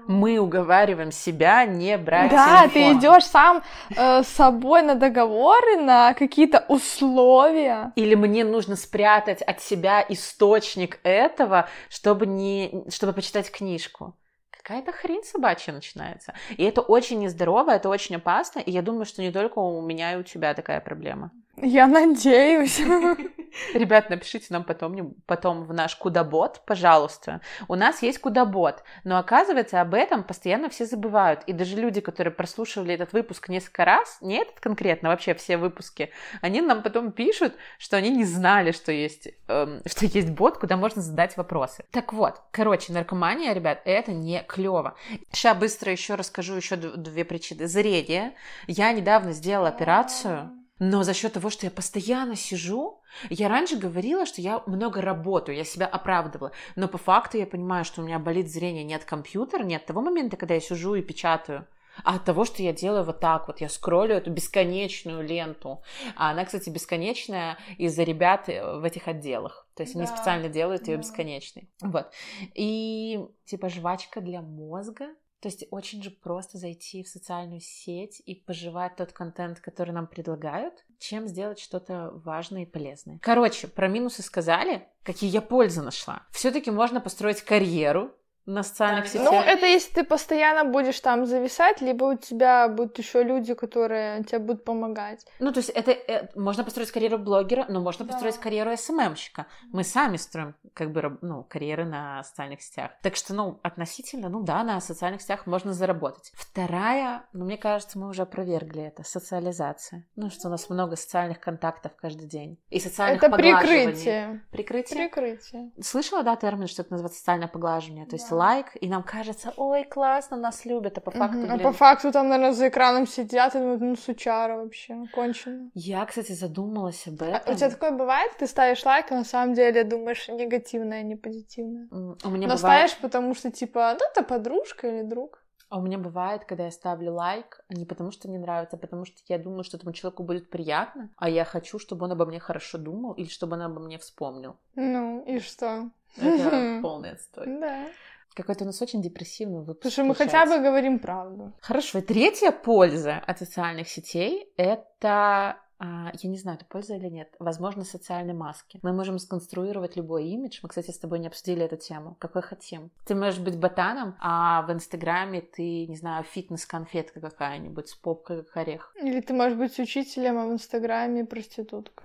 мы уговариваем себя не брать Да, телефон. ты идешь сам э, с собой на договоры, на какие-то условия. Или мне нужно спрятать от себя источник этого, чтобы не, чтобы почитать книжку. Какая-то хрень собачья начинается. И это очень нездорово, это очень опасно. И я думаю, что не только у меня и у тебя такая проблема. Я надеюсь. [LAUGHS] Ребят, напишите нам потом, потом в наш Кудабот, пожалуйста. У нас есть Кудабот, но оказывается, об этом постоянно все забывают. И даже люди, которые прослушивали этот выпуск несколько раз, не этот конкретно, вообще все выпуски, они нам потом пишут, что они не знали, что есть, эм, что есть бот, куда можно задать вопросы. Так вот, короче, наркомания, ребят, это не клево. Сейчас быстро еще расскажу еще две причины. Зрение. Я недавно сделала операцию но за счет того, что я постоянно сижу, я раньше говорила, что я много работаю, я себя оправдывала. Но по факту я понимаю, что у меня болит зрение не от компьютера, не от того момента, когда я сижу и печатаю, а от того, что я делаю вот так вот, я скроллю эту бесконечную ленту. А она, кстати, бесконечная из-за ребят э, в этих отделах. То есть да, они специально делают ее да. бесконечной. Вот. И типа жвачка для мозга, то есть очень же просто зайти в социальную сеть и пожевать тот контент, который нам предлагают, чем сделать что-то важное и полезное. Короче, про минусы сказали, какие я пользы нашла. Все-таки можно построить карьеру на социальных да, сетях. Ну, это если ты постоянно будешь там зависать, либо у тебя будут еще люди, которые тебе будут помогать. Ну, то есть это, это можно построить карьеру блогера, но можно да. построить карьеру СММщика. Мы сами строим как бы ну, карьеры на социальных сетях. Так что, ну, относительно, ну да, на социальных сетях можно заработать. Вторая, ну, мне кажется, мы уже опровергли это, социализация. Ну, что у нас много социальных контактов каждый день. И социальных Это прикрытие. Прикрытие? Прикрытие. Слышала, да, термин, что это называется социальное поглаживание? То есть лайк, и нам кажется, ой, классно, нас любят, а по факту, блин... А по факту там, наверное, за экраном сидят и думают, ну, сучара вообще, кончено. Я, кстати, задумалась об этом. А у тебя такое бывает? Ты ставишь лайк, а на самом деле думаешь негативное, а не позитивное. У меня Но бывает... ставишь, потому что, типа, ну, это подружка или друг. А у меня бывает, когда я ставлю лайк, не потому что мне нравится, а потому что я думаю, что этому человеку будет приятно, а я хочу, чтобы он обо мне хорошо думал или чтобы он обо мне вспомнил. Ну, и что? Это [LAUGHS] полный отстой. Да. Какой-то у нас очень депрессивный выпуск. Потому что мы хотя бы говорим правду. Хорошо. И третья польза от социальных сетей — это я не знаю, это польза или нет, возможно, социальные маски. Мы можем сконструировать любой имидж. Мы, кстати, с тобой не обсудили эту тему. Какой хотим. Ты можешь быть ботаном, а в Инстаграме ты, не знаю, фитнес-конфетка какая-нибудь с попкой, как орех. Или ты можешь быть учителем, а в Инстаграме проститутка.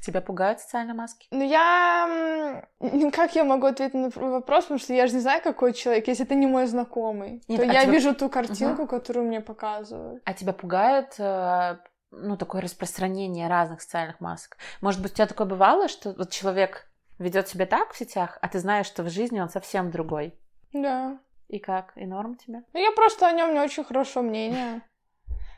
Тебя пугают социальные маски? Ну, я... [LAUGHS] Как я могу ответить на вопрос, потому что я же не знаю, какой человек. Если это не мой знакомый, Нет, то а я тебя... вижу ту картинку, угу. которую мне показывают. А тебя пугает э, ну, такое распространение разных социальных масок. Может быть, у тебя такое бывало, что вот человек ведет себя так в сетях, а ты знаешь, что в жизни он совсем другой? Да. И как? И норм тебе? Ну, я просто о нем не очень хорошо мнение.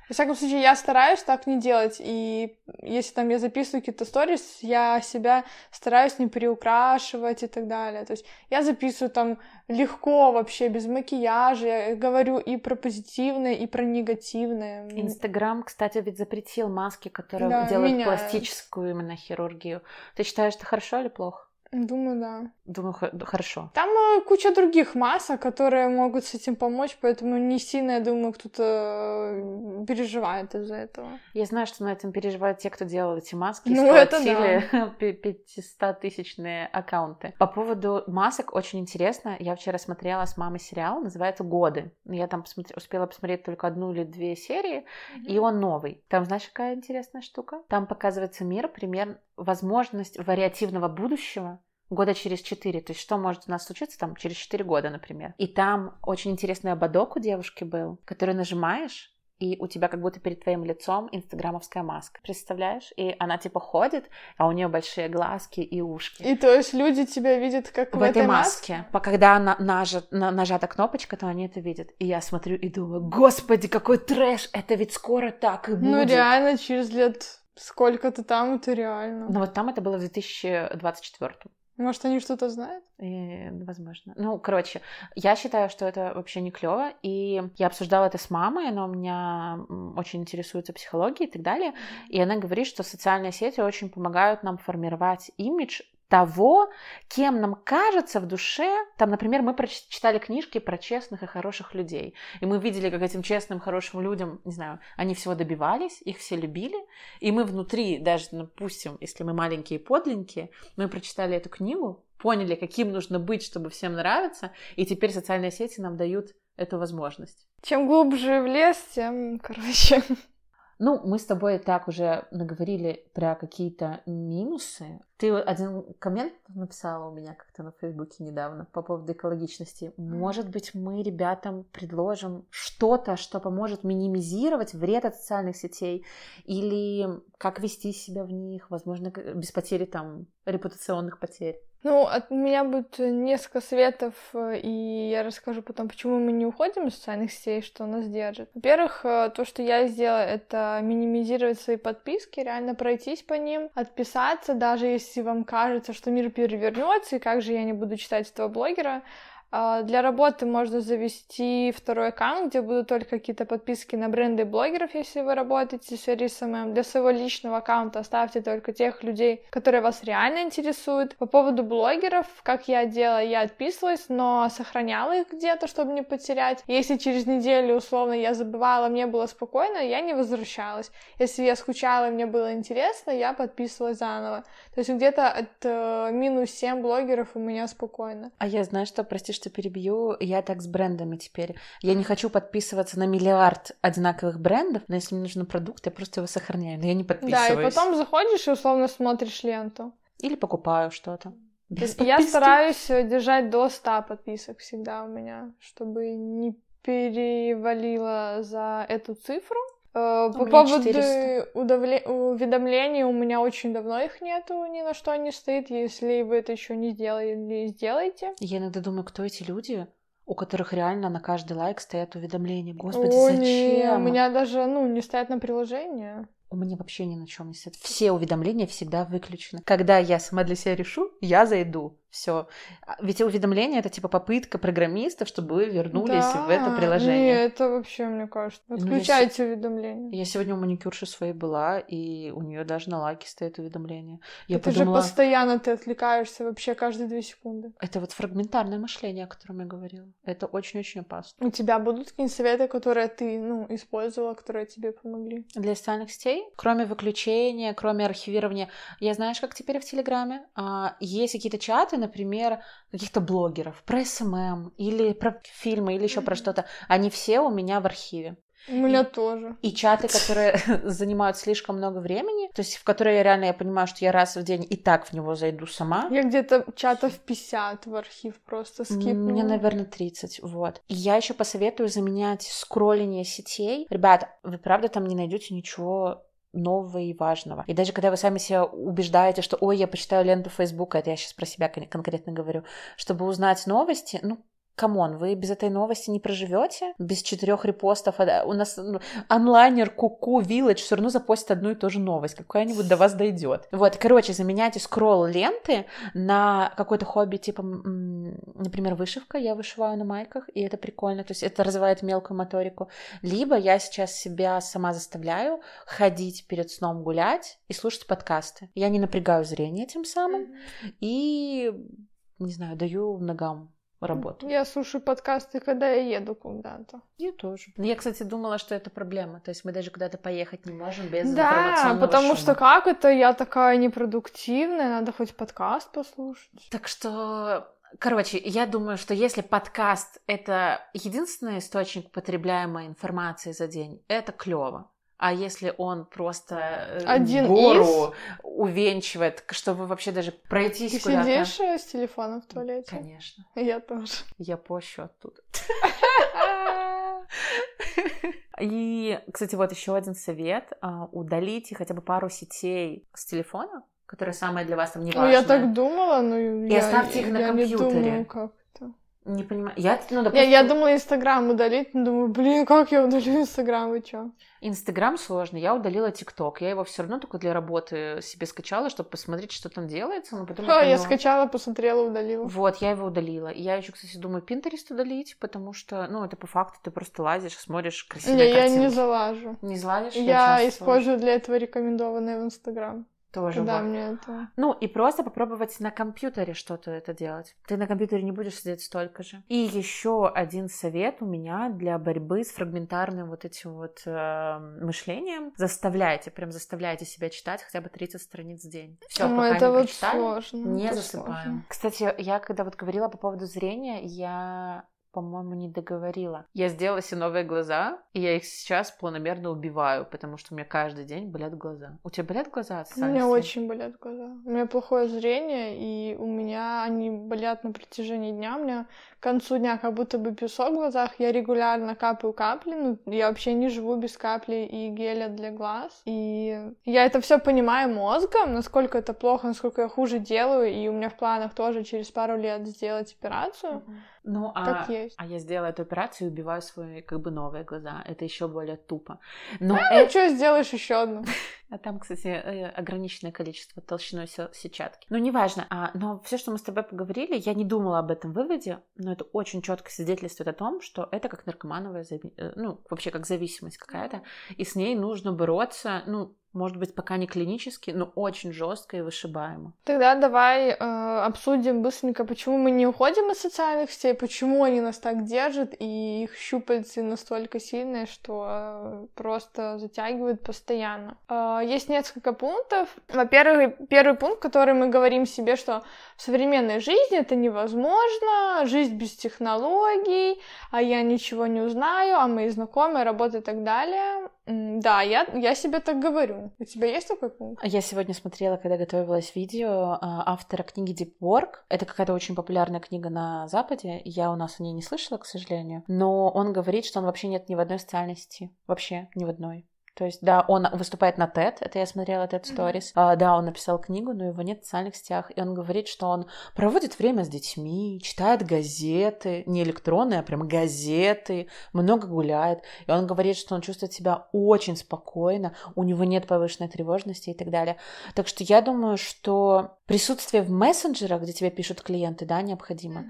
Во всяком случае, я стараюсь так не делать. И если там я записываю какие-то сторис, я себя стараюсь не приукрашивать и так далее. То есть я записываю там легко вообще, без макияжа. Я говорю и про позитивное, и про негативное. Инстаграм, кстати, ведь запретил маски, которые да, делают меняют. пластическую именно хирургию. Ты считаешь, это хорошо или плохо? Думаю, да. Думаю, хорошо. Там э, куча других масок, которые могут с этим помочь, поэтому не сильно, я думаю, кто-то переживает из-за этого. Я знаю, что на этом переживают те, кто делал эти маски, ну, это да. [LAUGHS] 500-тысячные аккаунты. По поводу масок очень интересно. Я вчера смотрела с мамой сериал, называется «Годы». Я там посмотри, успела посмотреть только одну или две серии, mm-hmm. и он новый. Там, знаешь, какая интересная штука? Там показывается мир, пример, возможность вариативного будущего, года через четыре. То есть что может у нас случиться там через четыре года, например. И там очень интересный ободок у девушки был, который нажимаешь, и у тебя как будто перед твоим лицом инстаграмовская маска. Представляешь? И она типа ходит, а у нее большие глазки и ушки. И то есть люди тебя видят как в, в этой маске. маске. Когда она нажат, на, нажата кнопочка, то они это видят. И я смотрю и думаю, господи, какой трэш! Это ведь скоро так и ну, будет. Ну реально, через лет сколько-то там это реально. Ну вот там это было в 2024. Может, они что-то знают? И, возможно. Ну, короче, я считаю, что это вообще не клево. И я обсуждала это с мамой, она у меня очень интересуется психологией и так далее. И она говорит, что социальные сети очень помогают нам формировать имидж того, кем нам кажется в душе. Там, например, мы прочитали книжки про честных и хороших людей. И мы видели, как этим честным, хорошим людям, не знаю, они всего добивались, их все любили. И мы внутри, даже, допустим, если мы маленькие и подленькие, мы прочитали эту книгу, поняли, каким нужно быть, чтобы всем нравиться, и теперь социальные сети нам дают эту возможность. Чем глубже в лес, тем, короче, [LAUGHS] ну, мы с тобой так уже наговорили про какие-то минусы. Ты один коммент написала у меня как-то на Фейсбуке недавно по поводу экологичности. Может быть, мы ребятам предложим что-то, что поможет минимизировать вред от социальных сетей или как вести себя в них, возможно, без потери там репутационных потерь. Ну, от меня будет несколько советов, э, и я расскажу потом, почему мы не уходим из социальных сетей, что нас держит. Во-первых, э, то, что я сделала, это минимизировать свои подписки, реально пройтись по ним, отписаться, даже если вам кажется, что мир перевернется, и как же я не буду читать этого блогера, для работы можно завести второй аккаунт, где будут только какие-то подписки на бренды блогеров, если вы работаете в сфере SMM. Для своего личного аккаунта оставьте только тех людей, которые вас реально интересуют. По поводу блогеров, как я делала, я отписывалась, но сохраняла их где-то, чтобы не потерять. Если через неделю, условно, я забывала, мне было спокойно, я не возвращалась. Если я скучала мне было интересно, я подписывалась заново. То есть где-то от э, минус 7 блогеров у меня спокойно. А я знаю, что, прости, что перебью, я так с брендами теперь. Я не хочу подписываться на миллиард одинаковых брендов, но если мне нужен продукт, я просто его сохраняю, но я не подписываюсь. Да, и потом заходишь и условно смотришь ленту. Или покупаю что-то. Без я стараюсь э, держать до 100 подписок всегда у меня, чтобы не перевалило за эту цифру. Э, по поводу уведомлений у меня очень давно их нету, ни на что не стоит. Если вы это еще не сделали, сделайте. Я иногда думаю, кто эти люди, у которых реально на каждый лайк стоят уведомления. Господи, О, зачем? Не, у меня даже, ну, не стоят на приложение. У меня вообще ни на чем не стоит. Все уведомления всегда выключены. Когда я сама для себя решу, я зайду. Все. А, ведь уведомление это типа попытка программистов, чтобы вы вернулись да, в это приложение. Не, это вообще, мне кажется. Отключайте ну, я, уведомления. Я сегодня у маникюрши своей была, и у нее даже на лаке стоит уведомление. Я ты подумала, же постоянно ты отвлекаешься вообще каждые две секунды. Это вот фрагментарное мышление, о котором я говорила. Это очень-очень опасно. У тебя будут какие-нибудь советы, которые ты, ну, использовала, которые тебе помогли? Для социальных сетей? Кроме выключения, кроме архивирования. Я знаешь, как теперь в Телеграме? А, есть какие-то чаты, например, каких-то блогеров про SMM или про фильмы или еще про что-то, они все у меня в архиве. У меня и, тоже. И чаты, которые [LAUGHS] занимают слишком много времени, то есть в которые я реально я понимаю, что я раз в день и так в него зайду сама. Я где-то чатов 50 в архив просто скипнула. Мне, наверное, 30, вот. И я еще посоветую заменять скролление сетей. Ребят, вы правда там не найдете ничего нового и важного. И даже когда вы сами себя убеждаете, что «Ой, я почитаю ленту Фейсбука», это я сейчас про себя конкретно говорю, чтобы узнать новости, ну, come on, вы без этой новости не проживете, без четырех репостов. А, у нас ну, Onliner, KYKY, Village все равно запостит одну и ту же новость, какая-нибудь до вас дойдет. Вот, короче, заменяйте скролл ленты на какое-то хобби, типа, например, вышивка. Я вышиваю на майках, и это прикольно, то есть это развивает мелкую моторику. Либо я сейчас себя сама заставляю ходить перед сном гулять и слушать подкасты. Я не напрягаю зрение тем самым, и не знаю, даю ногам работу. Я слушаю подкасты, когда я еду куда-то. Я тоже. Я, кстати, думала, что это проблема. То есть мы даже куда-то поехать не можем без Да, потому шума. что как это? Я такая непродуктивная, надо хоть подкаст послушать. Так что Короче, я думаю, что если подкаст это единственный источник потребляемой информации за день, это клево. А если он просто э, Один гору из... увенчивает, чтобы вообще даже пройтись Ты куда-то. сидишь э, с телефоном в туалете? Конечно. Я тоже. Я пощу оттуда. [LAUGHS] И, кстати, вот еще один совет. А, удалите хотя бы пару сетей с телефона, которые самые для вас там не важные. Ну, я так думала, но И я, оставьте их на я не компьютере. думаю, как это. Не понимаю. Я, ну, Я, допустим, я думала Инстаграм удалить, но думаю, блин, как я удалю Инстаграм, вы чё? Инстаграм сложно. Я удалила ТикТок. Я его все равно только для работы себе скачала, чтобы посмотреть, что там делается. Но потом Ха, я поняла- скачала, посмотрела, удалила. Вот, я его удалила. И я еще, кстати, думаю, Пинтерест удалить, потому что, ну, это по факту ты просто лазишь, смотришь красивые Не, я не картинки. залажу. Не залазишь? Я часто использую для этого рекомендованное в Инстаграм. Тоже Когда вот. мне это... Ну, и просто попробовать на компьютере что-то это делать. Ты на компьютере не будешь сидеть столько же. И еще один совет у меня для борьбы с фрагментарным вот этим вот э, мышлением. Заставляйте, прям заставляйте себя читать хотя бы 30 страниц в день. Все, Ну, пока это не вот прочитали, сложно. не это засыпаем. сложно. Кстати, я когда вот говорила по поводу зрения, я по-моему, не договорила. Я сделала себе новые глаза, и я их сейчас планомерно убиваю, потому что у меня каждый день болят глаза. У тебя болят глаза У меня очень болят глаза. У меня плохое зрение, и у меня они болят на протяжении дня. У меня к концу дня как будто бы песок в глазах. Я регулярно капаю капли. Ну, я вообще не живу без капли и геля для глаз. И я это все понимаю мозгом, насколько это плохо, насколько я хуже делаю. И у меня в планах тоже через пару лет сделать операцию. Ну, а, Как есть. А я сделала эту операцию и убиваю свои как бы новые глаза. Это еще более тупо. Но Ну, это... что сделаешь еще одну? [LAUGHS] А там, кстати, э, ограниченное количество толщиной се- сетчатки. Ну, неважно. А, но все, что мы с тобой поговорили, я не думала об этом выводе, но это очень четко свидетельствует о том, что это как наркомановая, э, ну, вообще как зависимость какая-то, и с ней нужно бороться, ну, может быть, пока не клинически, но очень жестко и вышибаемо. Тогда давай э, обсудим быстренько, почему мы не уходим из социальных сетей, почему они нас так держат, и их щупальцы настолько сильные, что э, просто затягивают постоянно. Э, есть несколько пунктов. Во-первых, первый пункт, который мы говорим себе, что в современной жизни это невозможно, жизнь без технологий, а я ничего не узнаю, а мои знакомые работают и так далее. Да, я, я себе так говорю. У тебя есть такой пункт? Я сегодня смотрела, когда готовилась видео а, автора книги Deep Work. Это какая-то очень популярная книга на Западе. Я у нас о ней не слышала, к сожалению. Но он говорит, что он вообще нет ни в одной социальной сети. Вообще ни в одной. То есть, да, он выступает на TED, это я смотрела TED Stories. А, да, он написал книгу, но его нет в социальных сетях. И он говорит, что он проводит время с детьми, читает газеты, не электронные, а прям газеты, много гуляет. И он говорит, что он чувствует себя очень спокойно, у него нет повышенной тревожности и так далее. Так что я думаю, что присутствие в мессенджерах, где тебе пишут клиенты, да, необходимо.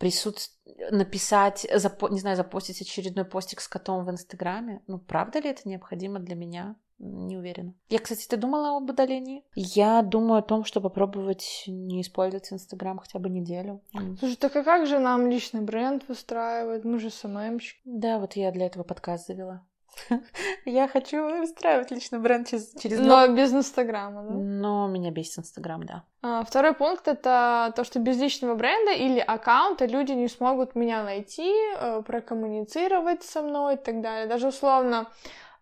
Присутствие, написать, запо- не знаю, запостить очередной постик с котом в Инстаграме. Ну, правда ли это необходимо для меня? Не уверена. Я, кстати, ты думала об удалении? Я думаю о том, что попробовать не использовать Инстаграм хотя бы неделю. Слушай, так а как же нам личный бренд выстраивать? Мы же СММщики. Да, вот я для этого подкаст завела. [LAUGHS] Я хочу устраивать личный бренд через, через Но без Инстаграма, да? Но меня бесит Инстаграм, да. А, Второй пункт это то, что без личного бренда или аккаунта люди не смогут меня найти, э, прокоммуницировать со мной и так далее. Даже условно,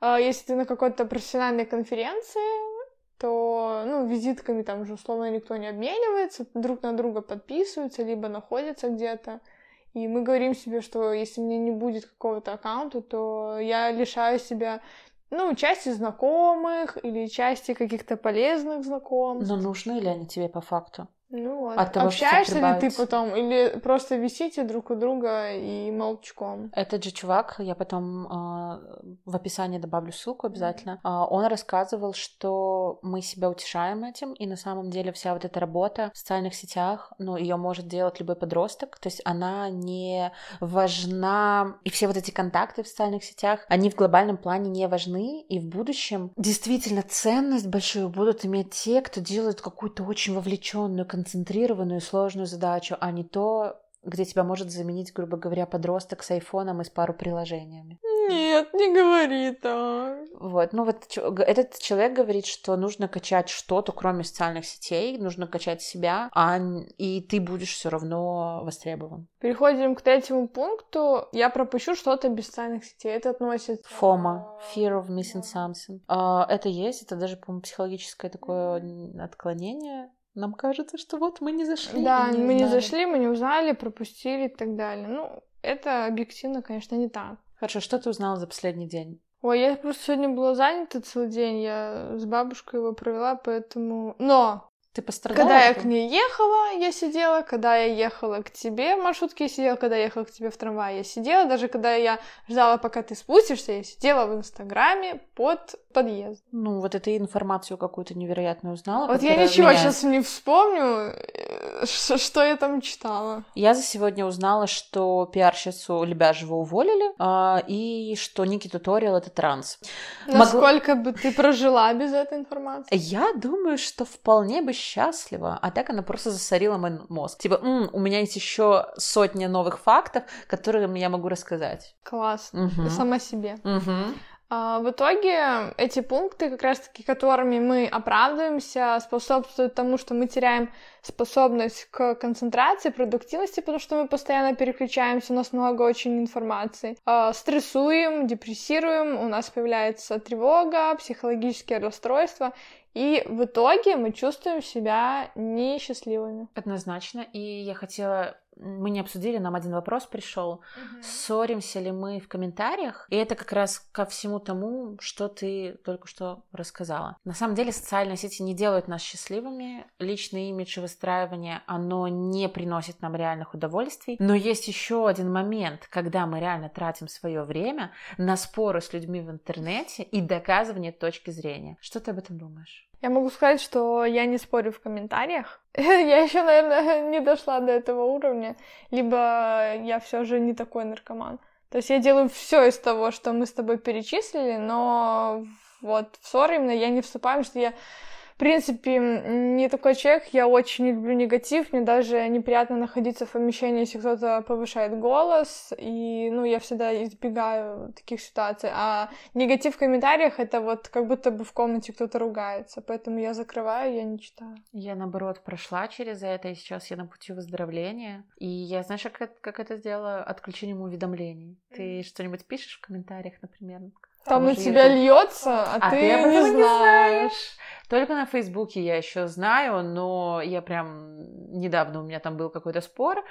э, если ты на какой-то профессиональной конференции, то, ну, визитками там уже условно никто не обменивается, друг на друга подписываются, либо находятся где-то. И мы говорим себе, что если мне не будет какого-то аккаунта, то я лишаю себя, ну, части знакомых или части каких-то полезных знакомств. Но нужны ли они тебе по факту? Ну вот. От того, что Общаешься ли ты потом, или просто висите друг у друга и молчком? Этот же чувак, я потом э, в описании добавлю ссылку обязательно, а, он рассказывал, что мы себя утешаем этим, и на самом деле вся вот эта работа в социальных сетях, ну, ее может делать любой подросток, то есть она не важна, и все вот эти контакты в социальных сетях, они в глобальном плане не важны, и в будущем действительно ценность большую будут иметь те, кто делает какую-то очень вовлеченную, концентрированную, сложную задачу, а не то, где тебя может заменить, грубо говоря, подросток с айфоном и с пару приложениями. Нет, не говори так. Вот, ну вот этот человек говорит, что нужно качать что-то, кроме социальных сетей, нужно качать себя, а, и ты будешь все равно востребован. Переходим к третьему пункту. Я пропущу что-то без социальных сетей. Это относится... Фома, fear of missing something. А, это есть, это даже, по-моему, психологическое такое отклонение. Нам кажется, что вот мы не зашли. Да, и мы не узнали. зашли, мы не узнали, пропустили и так далее. Ну, это объективно, конечно, не так. Хорошо, что ты узнала за последний день? Ой, я просто сегодня была занята целый день, я с бабушкой его провела, поэтому... Но ты пострадала? Когда я к ней ехала, я сидела, когда я ехала к тебе в маршрутке, я сидела, когда я ехала к тебе в трамвае, я сидела, даже когда я ждала, пока ты спустишься, я сидела в Инстаграме под подъезд. Ну, вот эту информацию какую-то невероятную узнала. Вот я ничего меня... сейчас не вспомню, э, что я там читала. Я за сегодня узнала, что пиарщицу Лебяжева уволили, а, и что Ники Туториал — это транс. Насколько Могу... бы ты прожила без этой информации? Я думаю, что вполне бы счастлива, а так она просто засорила мой мозг. Типа, М, у меня есть еще сотня новых фактов, которые я могу рассказать. Класс. Угу. Сама себе. Угу. А, в итоге эти пункты, как раз-таки которыми мы оправдываемся, способствуют тому, что мы теряем способность к концентрации, продуктивности, потому что мы постоянно переключаемся, у нас много очень информации. А, стрессуем, депрессируем, у нас появляется тревога, психологические расстройства, и в итоге мы чувствуем себя несчастливыми. Однозначно. И я хотела мы не обсудили, нам один вопрос пришел. Угу. Ссоримся ли мы в комментариях? И это как раз ко всему тому, что ты только что рассказала. На самом деле социальные сети не делают нас счастливыми. Личный имидж и выстраивание, оно не приносит нам реальных удовольствий. Но есть еще один момент, когда мы реально тратим свое время на споры с людьми в интернете и доказывание точки зрения. Что ты об этом думаешь? Я могу сказать, что я не спорю в комментариях. [LAUGHS] я еще, наверное, [LAUGHS] не дошла до этого уровня, либо я все же не такой наркоман. То есть я делаю все из того, что мы с тобой перечислили, но вот в ссоры именно я не вступаю, что я в принципе, не такой человек, я очень не люблю негатив, мне даже неприятно находиться в помещении, если кто-то повышает голос, и, ну, я всегда избегаю таких ситуаций, а негатив в комментариях — это вот как будто бы в комнате кто-то ругается, поэтому я закрываю, я не читаю. Я, наоборот, прошла через это, и сейчас я на пути выздоровления, и я, знаешь, как, как это сделала? Отключением уведомлений. Ты что-нибудь пишешь в комментариях, например? Там на тебя льется, а, а ты, ты не знаешь. знаешь. Только на Фейсбуке я еще знаю, но я прям недавно у меня там был какой-то спор,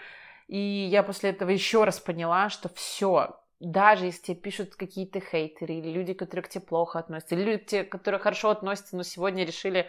и я после этого еще раз поняла, что все, даже если тебе пишут какие-то хейтеры, или люди, которые к тебе плохо относятся, или люди, которые хорошо относятся, но сегодня решили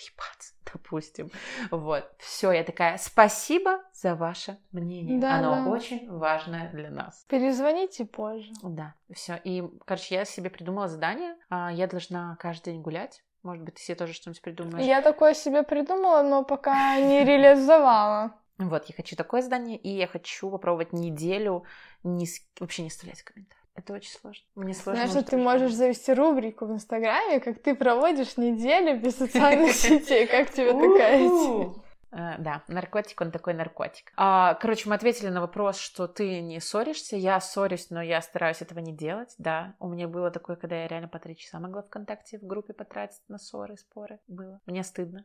доебаться, [LAUGHS] допустим. Вот, все, я такая, спасибо за ваше мнение. Да, Оно да. очень важное для нас. Перезвоните позже. Да, все. И, короче, я себе придумала задание. А, я должна каждый день гулять. Может быть, ты себе тоже что-нибудь придумаешь? Я такое себе придумала, но пока не реализовала. [LAUGHS] Вот, я хочу такое задание, и я хочу попробовать неделю не, вообще не оставлять комментарий. Это очень сложно. Мне сложно. Знаешь, что ты можешь завести рубрику в Инстаграме, как ты проводишь неделю без [LAUGHS] социальных сетей. Как тебе такая идея? Э, да, наркотик, он такой наркотик. А, короче, мы ответили на вопрос, что ты не ссоришься. Я ссорюсь, но я стараюсь этого не делать. Да, у меня было такое, когда я реально по три часа могла ВКонтакте в группе потратить на ссоры, споры. Было. Мне стыдно.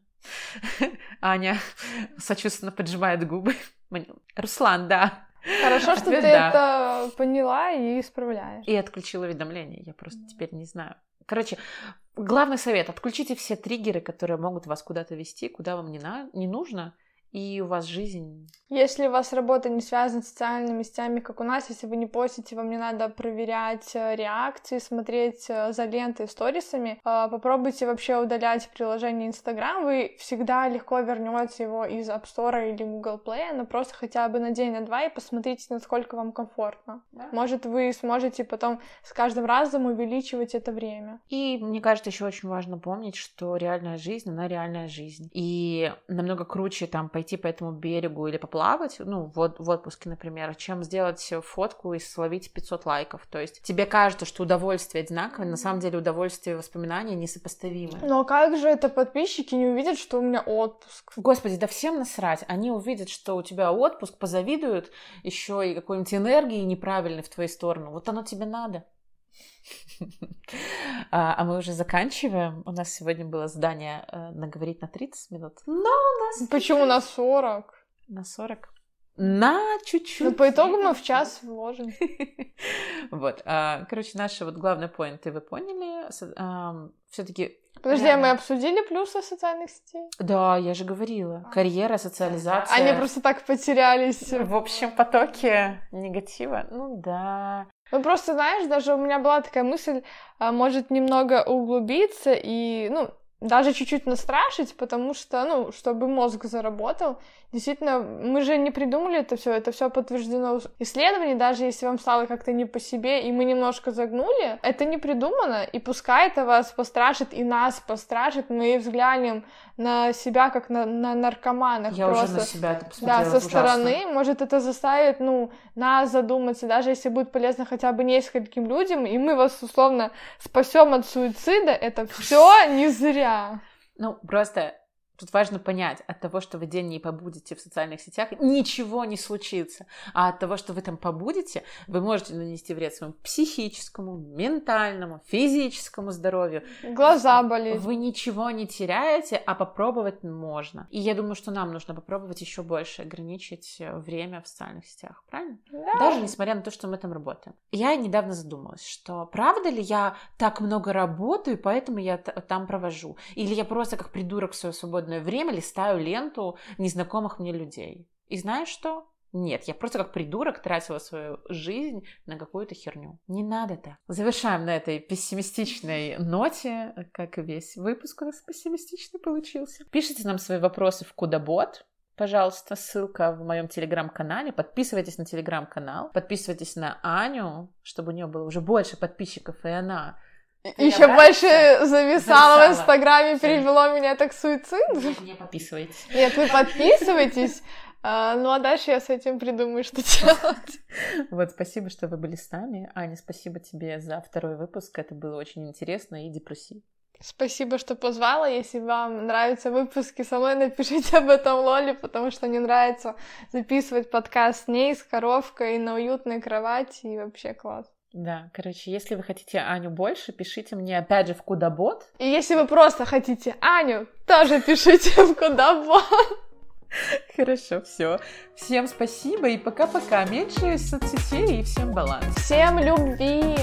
[LAUGHS] Аня [LAUGHS] сочувственно поджимает губы. Руслан, да. Хорошо, что ты это поняла и исправляешь. И отключила уведомления. Я просто теперь не знаю. Короче, главный совет. Отключите все триггеры, которые могут вас куда-то вести, куда вам не, на... не нужно и у вас жизнь. Если у вас работа не связана с социальными сетями, как у нас, если вы не постите, вам не надо проверять э, реакции, смотреть э, за лентой, сторисами, э, попробуйте вообще удалять приложение Instagram, вы всегда легко вернете его из App Store или Google Play, но просто хотя бы на день, на два и посмотрите, насколько вам комфортно. Да. Может, вы сможете потом с каждым разом увеличивать это время. И мне кажется, еще очень важно помнить, что реальная жизнь, она реальная жизнь. И намного круче там пойти пойти по этому берегу или поплавать, ну, в, в отпуске, например, чем сделать фотку и словить 500 лайков. То есть тебе кажется, что удовольствие одинаковое, на самом деле удовольствие и воспоминания несопоставимы. Но как же это подписчики не увидят, что у меня отпуск? Господи, да всем насрать. Они увидят, что у тебя отпуск, позавидуют еще и какой-нибудь энергии неправильной в твою сторону. Вот оно тебе надо. [LAUGHS] А, а мы уже заканчиваем. У нас сегодня было задание э, наговорить на 30 минут. Но у нас... Почему на 40? На 40? На чуть-чуть. Ну, по итогу мы в час вложим. [LAUGHS] Вот. А, короче, наши вот главные поинты вы поняли. Все-таки Подожди, а мы обсудили плюсы социальных сетей? Да, я же говорила. Карьера, социализация. Они просто так потерялись. В общем потоке негатива. Ну да. Ну, просто, знаешь, даже у меня была такая мысль, а, может немного углубиться и, ну, даже чуть-чуть настрашить, потому что, ну, чтобы мозг заработал. Действительно, мы же не придумали это все, это все подтверждено исследованием, даже если вам стало как-то не по себе, и мы немножко загнули, это не придумано, и пускай это вас пострашит, и нас пострашит, мы взглянем на себя как на, на наркоманах. Я просто. уже на себя это посмотрела. Да, со ужасно. стороны, может, это заставит, ну, нас задуматься, даже если будет полезно хотя бы нескольким людям, и мы вас, условно, спасем от суицида, это все не зря. Ну, просто Тут важно понять, от того, что вы день не побудете в социальных сетях, ничего не случится. А от того, что вы там побудете, вы можете нанести вред своему психическому, ментальному, физическому здоровью. Глаза болеть. Вы ничего не теряете, а попробовать можно. И я думаю, что нам нужно попробовать еще больше ограничить время в социальных сетях, правильно? Да. Даже несмотря на то, что мы там работаем. Я недавно задумалась, что правда ли я так много работаю, поэтому я там провожу? Или я просто как придурок свое свободное свободное время листаю ленту незнакомых мне людей. И знаешь что? Нет, я просто как придурок тратила свою жизнь на какую-то херню. Не надо так. Завершаем на этой пессимистичной ноте, как и весь выпуск у нас пессимистичный получился. Пишите нам свои вопросы в Кудабот. Пожалуйста, ссылка в моем телеграм-канале. Подписывайтесь на телеграм-канал. Подписывайтесь на Аню, чтобы у нее было уже больше подписчиков, и она еще больше зависала в Инстаграме, перевело меня так суицид. Не подписывайтесь. Нет, вы подписывайтесь. А, ну а дальше я с этим придумаю, что делать. Вот, спасибо, что вы были с нами. Аня, спасибо тебе за второй выпуск. Это было очень интересно и депрессивно. Спасибо, что позвала. Если вам нравятся выпуски со мной, напишите об этом Лоле, потому что мне нравится записывать подкаст с ней, с коровкой, на уютной кровати, и вообще класс. Да, короче, если вы хотите Аню больше, пишите мне опять же в Кудабот. И если вы просто хотите Аню, тоже пишите в Кудабот. Хорошо, все. Всем спасибо и пока-пока. Меньше соцсетей и всем баланс. Всем любви.